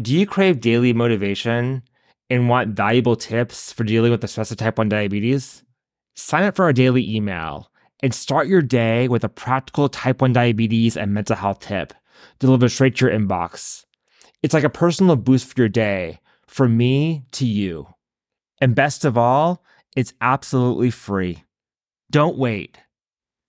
Do you crave daily motivation and want valuable tips for dealing with the stress of type 1 diabetes? Sign up for our daily email and start your day with a practical type 1 diabetes and mental health tip delivered straight to your inbox. It's like a personal boost for your day, from me to you. And best of all, it's absolutely free. Don't wait.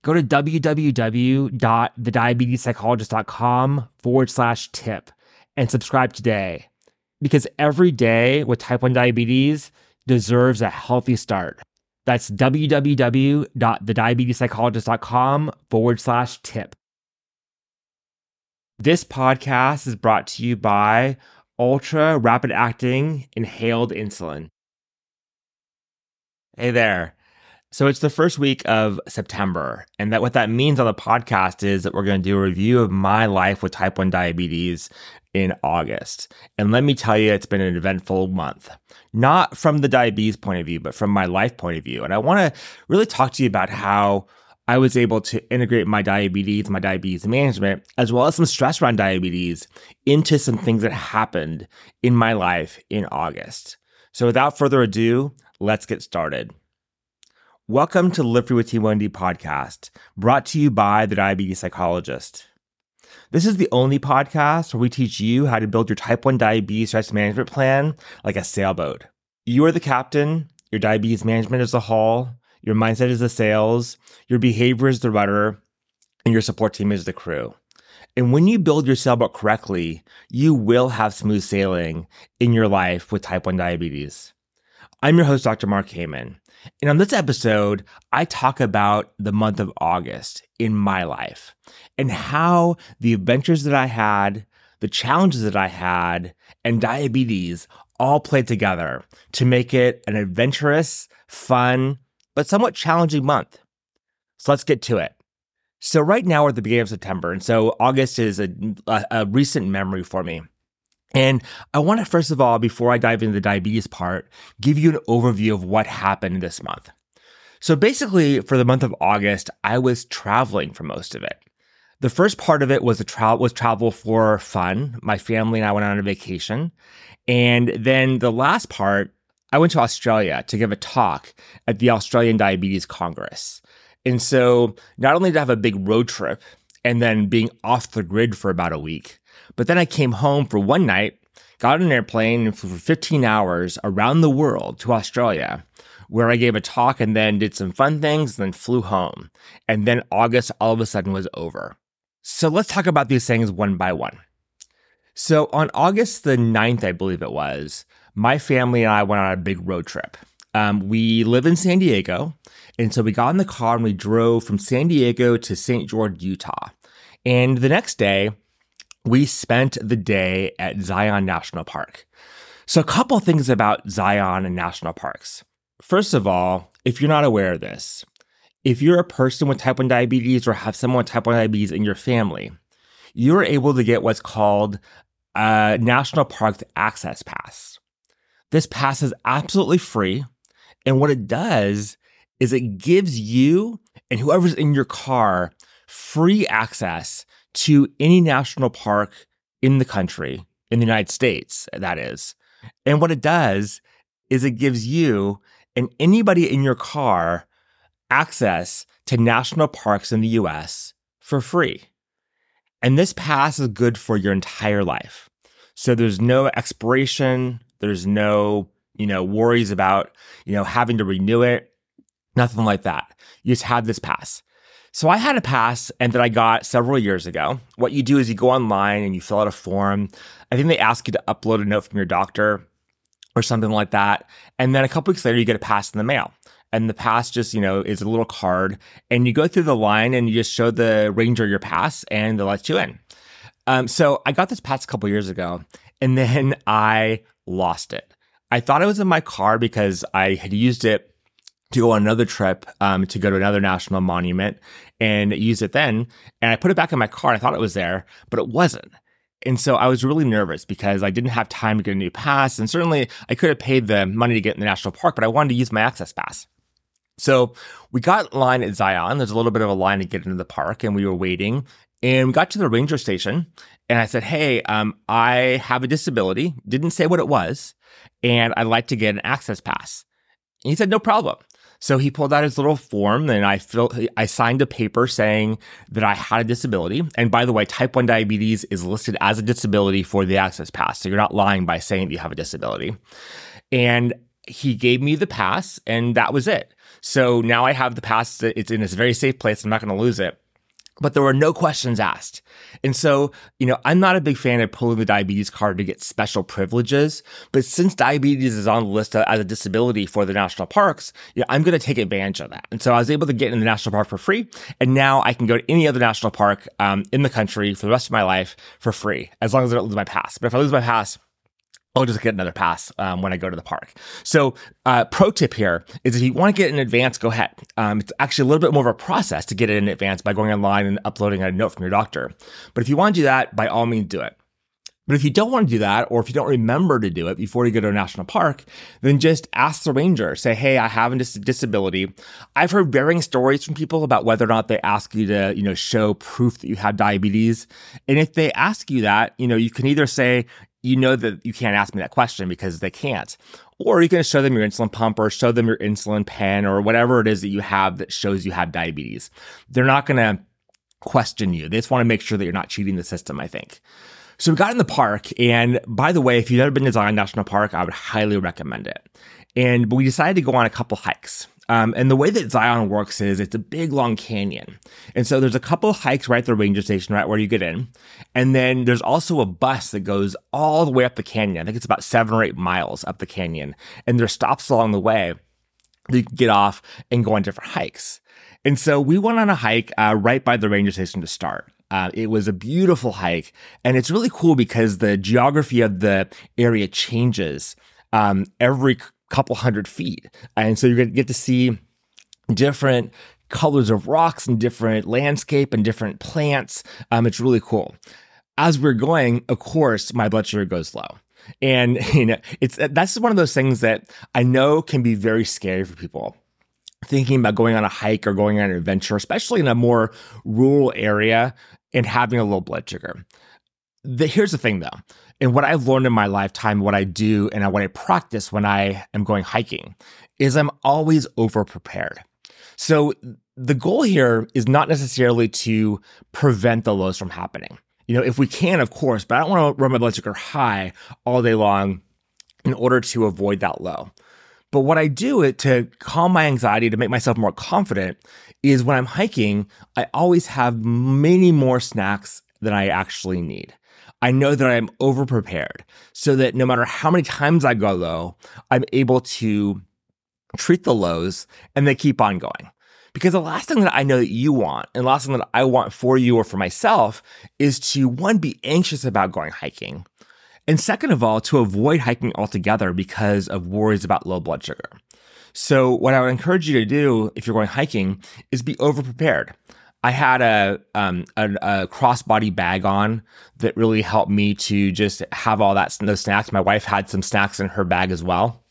Go to www.thediabetespsychologist.com forward slash tip and subscribe today because every day with type 1 diabetes deserves a healthy start. That's www.thediabetespsychologist.com forward slash tip. This podcast is brought to you by ultra rapid acting inhaled insulin. Hey there. So it's the first week of September, and that what that means on the podcast is that we're going to do a review of my life with type 1 diabetes in August. And let me tell you, it's been an eventful month. Not from the diabetes point of view, but from my life point of view. And I want to really talk to you about how I was able to integrate my diabetes, my diabetes management, as well as some stress around diabetes into some things that happened in my life in August. So without further ado, let's get started. Welcome to Live Free with T1D podcast, brought to you by the Diabetes Psychologist. This is the only podcast where we teach you how to build your type 1 diabetes stress management plan like a sailboat. You are the captain, your diabetes management is the hull, your mindset is the sails, your behavior is the rudder, and your support team is the crew. And when you build your sailboat correctly, you will have smooth sailing in your life with type 1 diabetes. I'm your host, Dr. Mark Heyman. And on this episode, I talk about the month of August in my life and how the adventures that I had, the challenges that I had, and diabetes all played together to make it an adventurous, fun, but somewhat challenging month. So let's get to it. So, right now we're at the beginning of September, and so August is a, a, a recent memory for me. And I want to, first of all, before I dive into the diabetes part, give you an overview of what happened this month. So basically, for the month of August, I was traveling for most of it. The first part of it was a travel was travel for fun. My family and I went on a vacation. And then the last part, I went to Australia to give a talk at the Australian Diabetes Congress. And so not only did I have a big road trip and then being off the grid for about a week, but then I came home for one night, got on an airplane and for 15 hours around the world to Australia, where I gave a talk and then did some fun things, and then flew home. And then August all of a sudden was over. So let's talk about these things one by one. So on August the 9th, I believe it was, my family and I went on a big road trip. Um, we live in San Diego. And so we got in the car and we drove from San Diego to St. George, Utah. And the next day, we spent the day at Zion National Park. So, a couple things about Zion and national parks. First of all, if you're not aware of this, if you're a person with type 1 diabetes or have someone with type 1 diabetes in your family, you're able to get what's called a National Parks Access Pass. This pass is absolutely free. And what it does is it gives you and whoever's in your car free access to any national park in the country, in the United States, that is. And what it does is it gives you and anybody in your car access to national parks in the US for free. And this pass is good for your entire life. So there's no expiration, there's no, you know, worries about, you know, having to renew it, nothing like that. You just have this pass. So I had a pass and that I got several years ago. What you do is you go online and you fill out a form. I think they ask you to upload a note from your doctor or something like that. And then a couple weeks later, you get a pass in the mail. And the pass just, you know, is a little card. And you go through the line and you just show the ranger your pass and they'll let you in. Um, so I got this pass a couple years ago and then I lost it. I thought it was in my car because I had used it to go on another trip um, to go to another national monument and use it then. And I put it back in my car. I thought it was there, but it wasn't. And so I was really nervous because I didn't have time to get a new pass. And certainly I could have paid the money to get in the national park, but I wanted to use my access pass. So we got line at Zion. There's a little bit of a line to get into the park and we were waiting. And we got to the ranger station and I said, Hey, um, I have a disability. Didn't say what it was. And I'd like to get an access pass. And he said, No problem. So he pulled out his little form and I filled, I signed a paper saying that I had a disability. And by the way, type 1 diabetes is listed as a disability for the access pass. So you're not lying by saying that you have a disability. And he gave me the pass and that was it. So now I have the pass. It's in this very safe place. I'm not going to lose it but there were no questions asked. And so, you know, I'm not a big fan of pulling the diabetes card to get special privileges, but since diabetes is on the list as a disability for the national parks, you know, I'm going to take advantage of that. And so I was able to get in the national park for free. And now I can go to any other national park um, in the country for the rest of my life for free, as long as I don't lose my pass. But if I lose my pass, I'll just get another pass um, when I go to the park. So, uh, pro tip here is if you want to get in advance, go ahead. Um, it's actually a little bit more of a process to get it in advance by going online and uploading a note from your doctor. But if you want to do that, by all means, do it. But if you don't want to do that, or if you don't remember to do it before you go to a national park, then just ask the ranger. Say, hey, I have a disability. I've heard varying stories from people about whether or not they ask you to, you know, show proof that you have diabetes. And if they ask you that, you know, you can either say, you know that you can't ask me that question because they can't. Or you can show them your insulin pump or show them your insulin pen or whatever it is that you have that shows you have diabetes. They're not going to question you. They just want to make sure that you're not cheating the system, I think. So we got in the park. And by the way, if you've never been to Zion National Park, I would highly recommend it. And we decided to go on a couple hikes. Um, and the way that Zion works is it's a big long canyon. And so there's a couple hikes right at the ranger station, right where you get in. And then there's also a bus that goes all the way up the canyon. I think it's about seven or eight miles up the canyon. And there's stops along the way that you can get off and go on different hikes. And so we went on a hike uh, right by the ranger station to start. Uh, it was a beautiful hike, and it's really cool because the geography of the area changes um, every couple hundred feet. And so you're going to get to see different colors of rocks and different landscape and different plants. Um, it's really cool. As we're going, of course, my blood sugar goes low. And you know, it's that's one of those things that I know can be very scary for people. Thinking about going on a hike or going on an adventure, especially in a more rural area and having a low blood sugar. The, here's the thing though and what I've learned in my lifetime, what I do and what I practice when I am going hiking is I'm always over prepared. So the goal here is not necessarily to prevent the lows from happening. You know, if we can, of course, but I don't want to run my blood sugar high all day long in order to avoid that low. But what I do to calm my anxiety to make myself more confident is when I'm hiking, I always have many more snacks than I actually need. I know that I'm overprepared so that no matter how many times I go low, I'm able to treat the lows and they keep on going. Because the last thing that I know that you want, and the last thing that I want for you or for myself, is to one, be anxious about going hiking. And second of all, to avoid hiking altogether because of worries about low blood sugar. So, what I would encourage you to do if you're going hiking is be over prepared. I had a, um, a, a crossbody bag on that really helped me to just have all that those snacks. My wife had some snacks in her bag as well,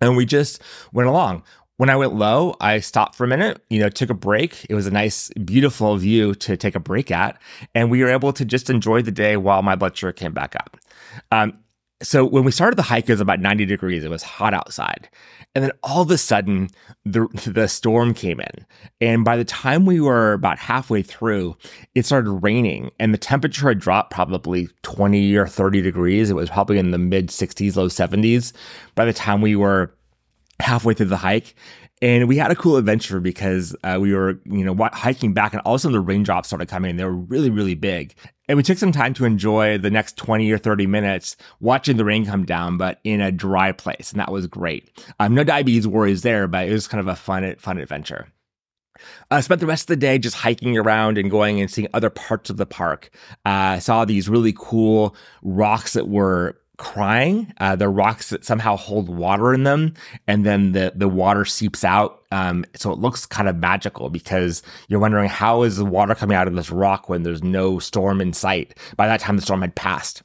and we just went along. When I went low, I stopped for a minute, you know, took a break. It was a nice, beautiful view to take a break at, and we were able to just enjoy the day while my blood sugar came back up. Um, so when we started the hike, it was about 90 degrees. It was hot outside. And then all of a sudden, the, the storm came in. And by the time we were about halfway through, it started raining and the temperature had dropped probably 20 or 30 degrees. It was probably in the mid 60s, low 70s by the time we were halfway through the hike. And we had a cool adventure because uh, we were, you know, hiking back, and all of a sudden the raindrops started coming. They were really, really big, and we took some time to enjoy the next twenty or thirty minutes watching the rain come down, but in a dry place, and that was great. Um, no diabetes worries there, but it was kind of a fun, fun adventure. I uh, spent the rest of the day just hiking around and going and seeing other parts of the park. Uh, saw these really cool rocks that were crying. Uh, the rocks that somehow hold water in them, and then the the water seeps out. Um, so it looks kind of magical because you're wondering how is the water coming out of this rock when there's no storm in sight. By that time, the storm had passed.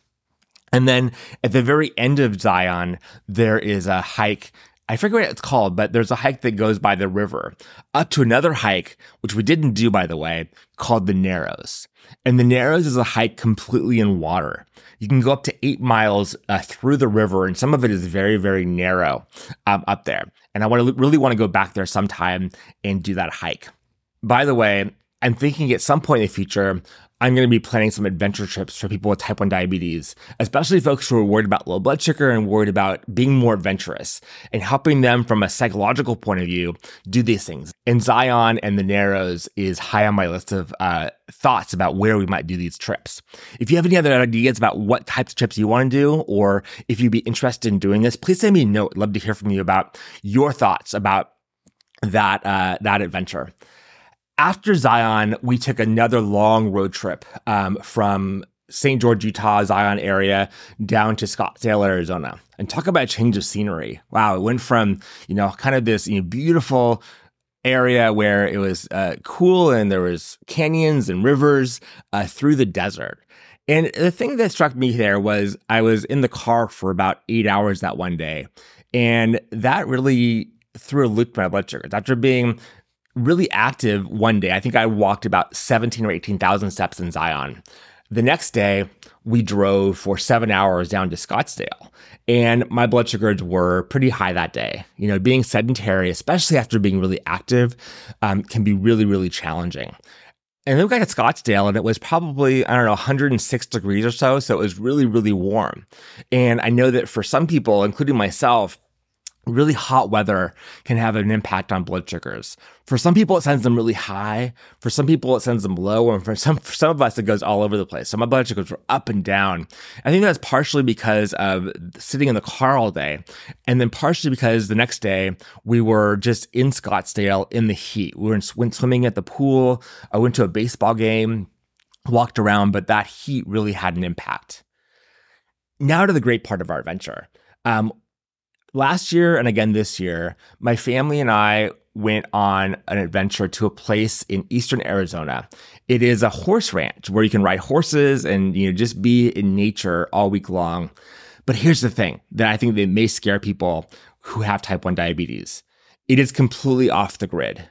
And then at the very end of Zion, there is a hike I forget what it's called, but there's a hike that goes by the river up to another hike, which we didn't do, by the way, called the Narrows. And the Narrows is a hike completely in water. You can go up to eight miles uh, through the river, and some of it is very, very narrow um, up there. And I want to really want to go back there sometime and do that hike. By the way, I'm thinking at some point in the future, I'm going to be planning some adventure trips for people with type 1 diabetes, especially folks who are worried about low blood sugar and worried about being more adventurous and helping them from a psychological point of view do these things. And Zion and the Narrows is high on my list of uh, thoughts about where we might do these trips. If you have any other ideas about what types of trips you want to do, or if you'd be interested in doing this, please send me a note. I'd love to hear from you about your thoughts about that uh, that adventure after Zion, we took another long road trip um, from St. George, Utah, Zion area down to Scottsdale, Arizona. And talk about a change of scenery. Wow, it went from, you know, kind of this you know, beautiful area where it was uh, cool and there was canyons and rivers uh, through the desert. And the thing that struck me there was I was in the car for about eight hours that one day. And that really threw a loop my blood sugars. After being really active one day. I think I walked about 17 or 18,000 steps in Zion. The next day, we drove for seven hours down to Scottsdale, and my blood sugars were pretty high that day. You know, being sedentary, especially after being really active, um, can be really, really challenging. And then we got to Scottsdale, and it was probably, I don't know, 106 degrees or so. So it was really, really warm. And I know that for some people, including myself, really hot weather can have an impact on blood sugars. For some people, it sends them really high. For some people, it sends them low. And for some, for some of us, it goes all over the place. So my blood sugars were up and down. I think that's partially because of sitting in the car all day. And then partially because the next day we were just in Scottsdale in the heat. We were went swimming at the pool. I went to a baseball game, walked around, but that heat really had an impact. Now to the great part of our adventure. Um, last year and again this year, my family and I went on an adventure to a place in eastern Arizona. It is a horse ranch where you can ride horses and you know just be in nature all week long. But here's the thing that I think that may scare people who have type 1 diabetes. It is completely off the grid.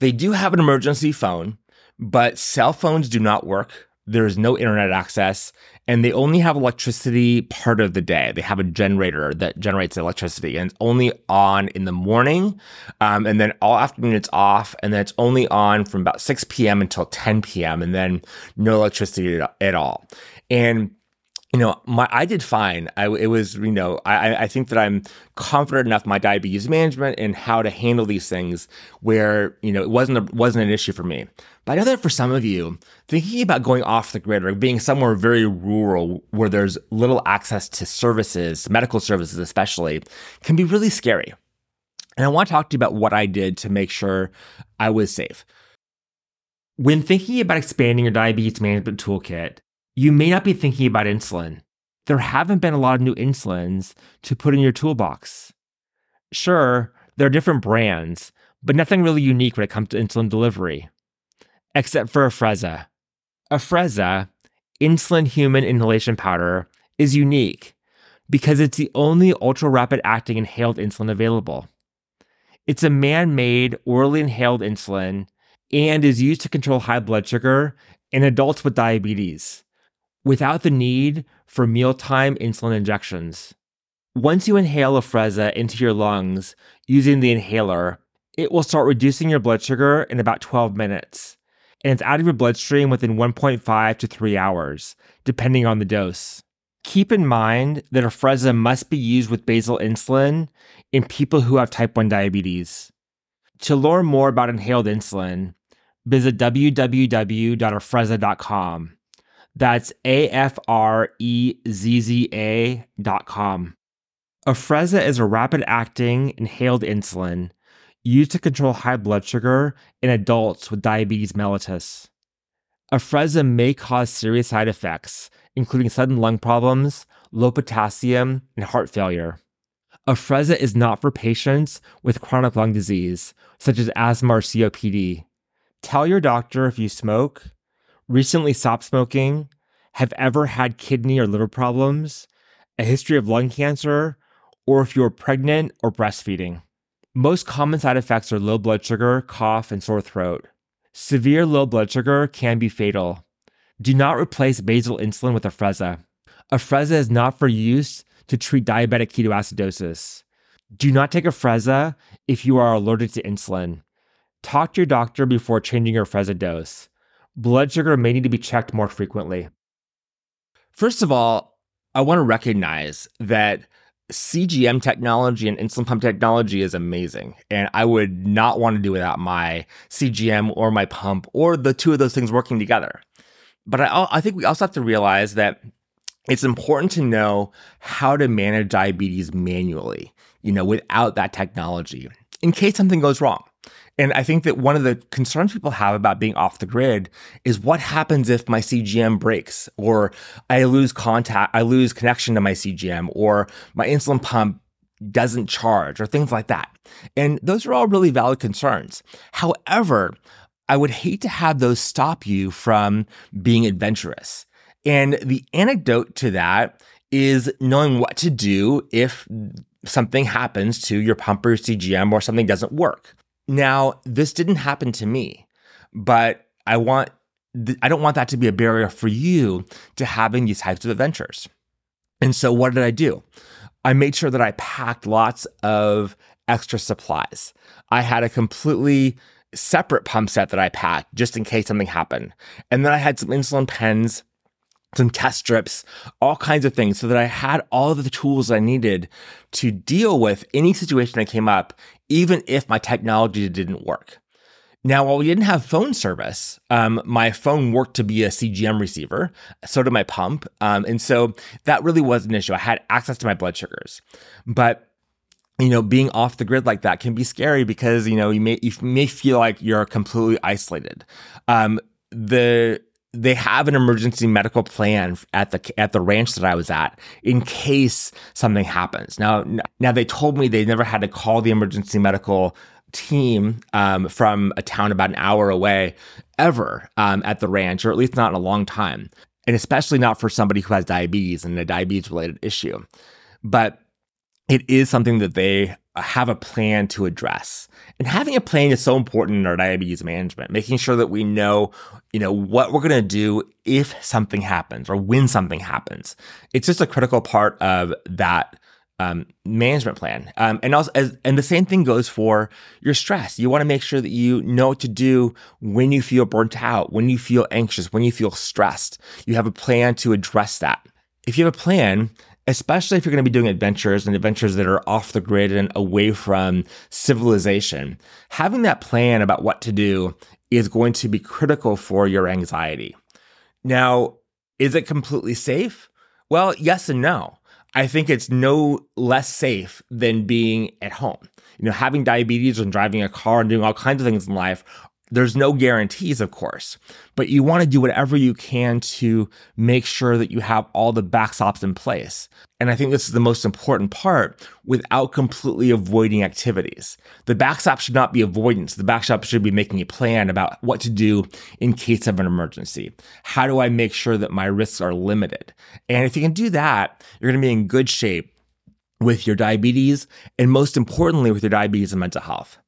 They do have an emergency phone, but cell phones do not work there's no internet access and they only have electricity part of the day. They have a generator that generates electricity and it's only on in the morning. Um, and then all afternoon it's off. And then it's only on from about 6 p.m. until 10 p.m. and then no electricity at all. And you know, my I did fine. I it was you know I I think that I'm confident enough my diabetes management and how to handle these things where you know it wasn't a, wasn't an issue for me. But I know that for some of you, thinking about going off the grid or being somewhere very rural where there's little access to services, medical services especially, can be really scary. And I want to talk to you about what I did to make sure I was safe. When thinking about expanding your diabetes management toolkit, you may not be thinking about insulin. There haven't been a lot of new insulins to put in your toolbox. Sure, there are different brands, but nothing really unique when it comes to insulin delivery, except for Afrezza. Afrezza, insulin human inhalation powder, is unique because it's the only ultra rapid acting inhaled insulin available. It's a man made orally inhaled insulin and is used to control high blood sugar in adults with diabetes without the need for mealtime insulin injections. Once you inhale Afrezza into your lungs using the inhaler, it will start reducing your blood sugar in about 12 minutes, and it's out of your bloodstream within 1.5 to 3 hours, depending on the dose. Keep in mind that Afrezza must be used with basal insulin in people who have type 1 diabetes. To learn more about inhaled insulin, visit www.afrezza.com. That's A F R E Z Z A dot com. Afrezza is a rapid acting inhaled insulin used to control high blood sugar in adults with diabetes mellitus. Afrezza may cause serious side effects, including sudden lung problems, low potassium, and heart failure. Afrezza is not for patients with chronic lung disease, such as asthma or COPD. Tell your doctor if you smoke, recently stopped smoking, have ever had kidney or liver problems, a history of lung cancer, or if you're pregnant or breastfeeding. Most common side effects are low blood sugar, cough, and sore throat. Severe low blood sugar can be fatal. Do not replace basal insulin with Afrezza. Afrezza is not for use to treat diabetic ketoacidosis. Do not take Afrezza if you are allergic to insulin. Talk to your doctor before changing your Afrezza dose. Blood sugar may need to be checked more frequently. First of all, I want to recognize that CGM technology and insulin pump technology is amazing. And I would not want to do without my CGM or my pump or the two of those things working together. But I, I think we also have to realize that it's important to know how to manage diabetes manually, you know, without that technology in case something goes wrong. And I think that one of the concerns people have about being off the grid is what happens if my CGM breaks or I lose contact, I lose connection to my CGM or my insulin pump doesn't charge or things like that. And those are all really valid concerns. However, I would hate to have those stop you from being adventurous. And the anecdote to that is knowing what to do if something happens to your pump or CGM or something doesn't work. Now, this didn't happen to me, but I want I don't want that to be a barrier for you to having these types of adventures. And so what did I do? I made sure that I packed lots of extra supplies. I had a completely separate pump set that I packed just in case something happened. And then I had some insulin pens some test strips, all kinds of things, so that I had all of the tools I needed to deal with any situation that came up, even if my technology didn't work. Now, while we didn't have phone service, um, my phone worked to be a CGM receiver. So did my pump. Um, and so that really was an issue. I had access to my blood sugars. But you know, being off the grid like that can be scary because you know you may you may feel like you're completely isolated. Um, the they have an emergency medical plan at the at the ranch that I was at in case something happens. Now, now they told me they never had to call the emergency medical team um, from a town about an hour away ever um, at the ranch, or at least not in a long time, and especially not for somebody who has diabetes and a diabetes related issue. But it is something that they have a plan to address. And having a plan is so important in our diabetes management, making sure that we know, you know, what we're going to do if something happens or when something happens. It's just a critical part of that um, management plan. Um, and also, as, and the same thing goes for your stress. You want to make sure that you know what to do when you feel burnt out, when you feel anxious, when you feel stressed. You have a plan to address that. If you have a plan, especially if you're going to be doing adventures and adventures that are off the grid and away from civilization, having that plan about what to do is going to be critical for your anxiety. Now, is it completely safe? Well, yes and no. I think it's no less safe than being at home. You know, having diabetes and driving a car and doing all kinds of things in life there's no guarantees, of course, but you want to do whatever you can to make sure that you have all the backstops in place. And I think this is the most important part without completely avoiding activities. The backstop should not be avoidance. The backstop should be making a plan about what to do in case of an emergency. How do I make sure that my risks are limited? And if you can do that, you're going to be in good shape with your diabetes and most importantly, with your diabetes and mental health.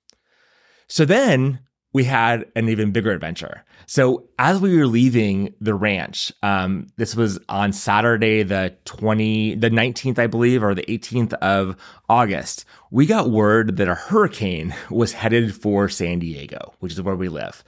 So then we had an even bigger adventure. So as we were leaving the ranch, um, this was on Saturday, the 20, the 19th, I believe, or the 18th of August, we got word that a hurricane was headed for San Diego, which is where we live.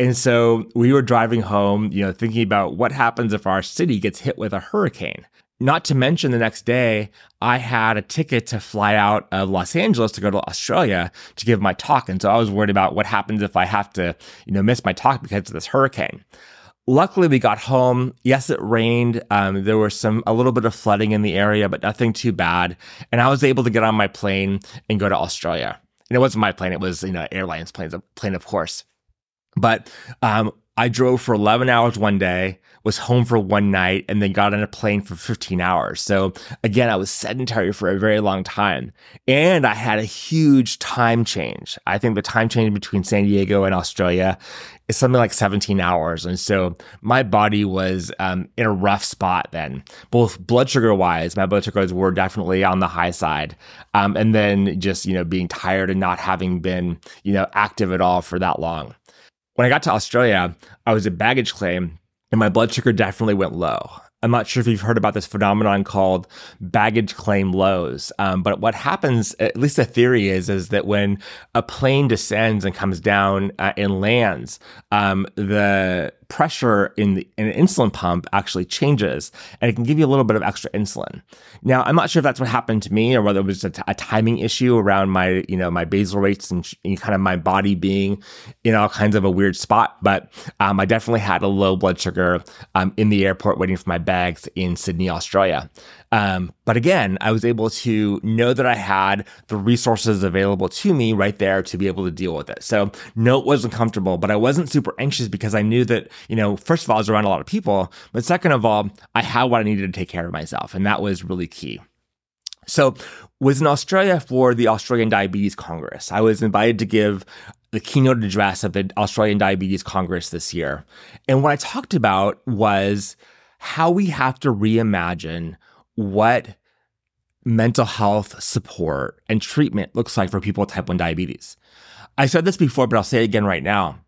And so we were driving home, you know, thinking about what happens if our city gets hit with a hurricane. Not to mention the next day, I had a ticket to fly out of Los Angeles to go to Australia to give my talk. And so I was worried about what happens if I have to, you know, miss my talk because of this hurricane. Luckily, we got home. Yes, it rained. Um, there was some a little bit of flooding in the area, but nothing too bad. And I was able to get on my plane and go to Australia. And it wasn't my plane; it was you know airlines plane, plane of course. But um, I drove for 11 hours one day, was home for one night, and then got on a plane for 15 hours. So again, I was sedentary for a very long time. And I had a huge time change. I think the time change between San Diego and Australia is something like 17 hours. And so my body was um, in a rough spot then, both blood sugar wise, my blood sugars were definitely on the high side. Um, and then just, you know, being tired and not having been, you know, active at all for that long. When I got to Australia, I was a baggage claim and my blood sugar definitely went low. I'm not sure if you've heard about this phenomenon called baggage claim lows. Um, but what happens, at least the theory is, is that when a plane descends and comes down uh, and lands, um, the pressure in, the, in an insulin pump actually changes and it can give you a little bit of extra insulin. Now, I'm not sure if that's what happened to me or whether it was a, t- a timing issue around my, you know, my basal rates and, sh- and, kind of my body being in all kinds of a weird spot. But um, I definitely had a low blood sugar um, in the airport waiting for my bags in Sydney, Australia. Um, but again, I was able to know that I had the resources available to me right there to be able to deal with it. So no, it wasn't comfortable, but I wasn't super anxious because I knew that, you know, first of all, I was around a lot of people, but second of all, I had what I needed to take care of myself. And that was really key. So was in Australia for the Australian Diabetes Congress. I was invited to give the keynote address of the Australian Diabetes Congress this year. And what I talked about was how we have to reimagine what mental health support and treatment looks like for people with type 1 diabetes. I said this before, but I'll say it again right now.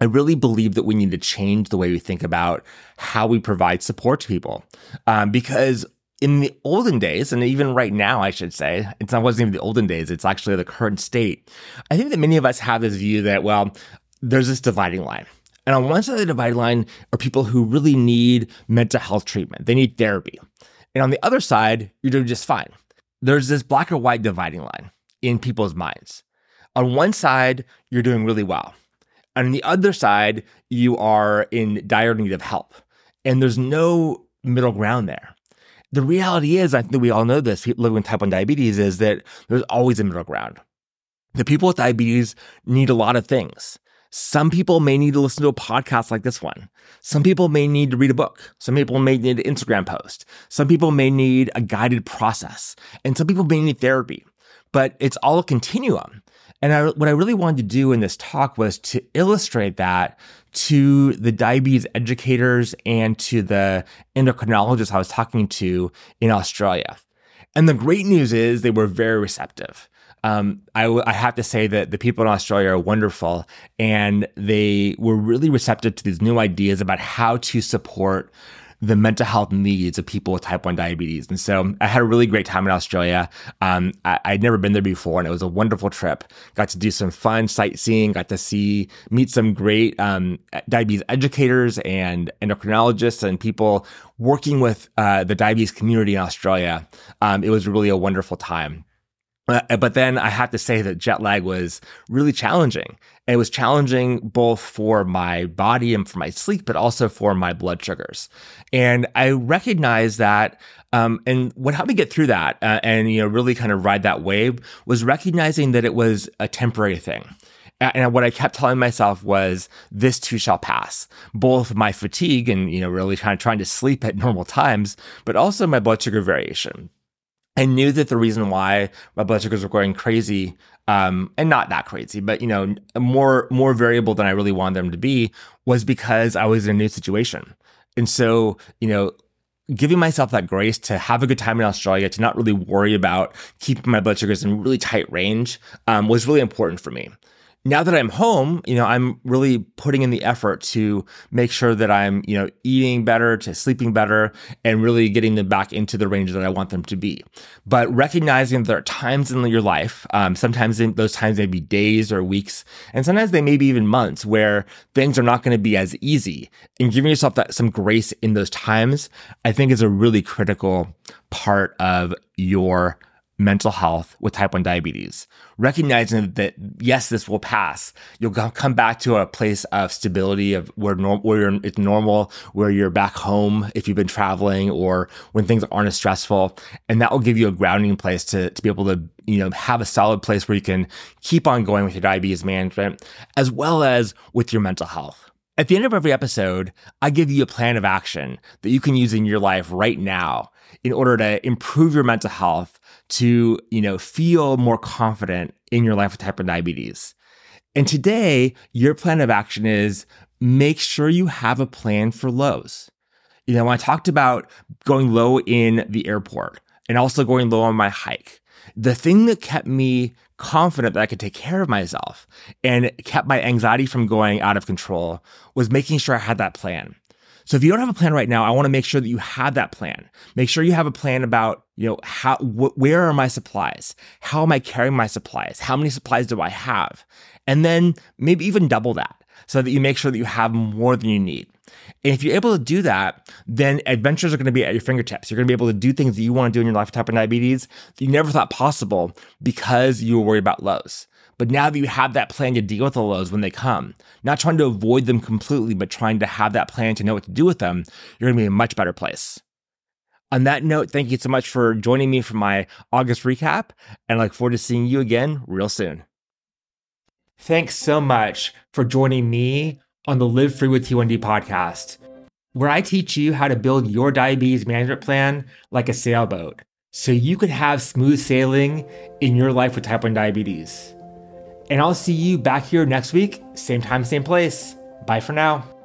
I really believe that we need to change the way we think about how we provide support to people. Um, because in the olden days, and even right now, I should say, it's not wasn't even the olden days, it's actually the current state. I think that many of us have this view that, well, there's this dividing line. And on one side of the dividing line are people who really need mental health treatment. They need therapy. And on the other side, you're doing just fine. There's this black or white dividing line in people's minds. On one side, you're doing really well. And on the other side, you are in dire need of help. And there's no middle ground there. The reality is, I think we all know this, living with type 1 diabetes, is that there's always a middle ground. The people with diabetes need a lot of things. Some people may need to listen to a podcast like this one. Some people may need to read a book. Some people may need an Instagram post. Some people may need a guided process. And some people may need therapy. But it's all a continuum. And I, what I really wanted to do in this talk was to illustrate that to the diabetes educators and to the endocrinologists I was talking to in Australia. And the great news is they were very receptive um, I, I have to say that the people in Australia are wonderful and they were really receptive to these new ideas about how to support the mental health needs of people with type 1 diabetes. And so I had a really great time in Australia. Um, I, would never been there before, and it was a wonderful trip. Got to do some fun sightseeing, got to see, meet some great um, diabetes educators and endocrinologists and people working with uh, the diabetes community in Australia. Um, it was really a wonderful time. Uh, but then I have to say that jet lag was really challenging. It was challenging both for my body and for my sleep, but also for my blood sugars. And I recognized that. Um, and what helped me get through that uh, and you know really kind of ride that wave was recognizing that it was a temporary thing. And what I kept telling myself was, this too shall pass. Both my fatigue and, you know, really kind of trying to sleep at normal times, but also my blood sugar variation. I knew that the reason why my blood sugars were going crazy, um, and not that crazy, but you know, more more variable than I really wanted them to be, was because I was in a new situation. And so, you know, giving myself that grace to have a good time in Australia, to not really worry about keeping my blood sugars in really tight range, um, was really important for me now that I'm home, you know, I'm really putting in the effort to make sure that I'm, you know, eating better, to sleeping better, and really getting them back into the range that I want them to be. But recognizing that there are times in your life, um, sometimes those times may be days or weeks, and sometimes they may be even months where things are not going to be as easy. And giving yourself that some grace in those times, I think is a really critical part of your mental health with type 1 diabetes, recognizing that yes, this will pass. You'll come back to a place of stability of where, norm- where it's normal, where you're back home if you've been traveling or when things aren't as stressful. And that will give you a grounding place to, to be able to, you know, have a solid place where you can keep on going with your diabetes management as well as with your mental health. At the end of every episode, I give you a plan of action that you can use in your life right now in order to improve your mental health, to, you know, feel more confident in your life with type 1 diabetes. And today, your plan of action is make sure you have a plan for lows. You know, when I talked about going low in the airport and also going low on my hike, the thing that kept me confident that I could take care of myself and kept my anxiety from going out of control was making sure I had that plan. So if you don't have a plan right now, I want to make sure that you have that plan. Make sure you have a plan about, you know, how wh- where are my supplies? How am I carrying my supplies? How many supplies do I have? And then maybe even double that so that you make sure that you have more than you need. And if you're able to do that, then adventures are going to be at your fingertips. You're going to be able to do things that you want to do in your life with type 1 diabetes that you never thought possible because you were worried about lows. But now that you have that plan to deal with the lows when they come, not trying to avoid them completely, but trying to have that plan to know what to do with them, you're going to be in a much better place. On that note, thank you so much for joining me for my August recap, and I look forward to seeing you again real soon. Thanks so much for joining me on the Live Free with T1D podcast, where I teach you how to build your diabetes management plan like a sailboat so you can have smooth sailing in your life with type 1 diabetes. And I'll see you back here next week, same time, same place. Bye for now.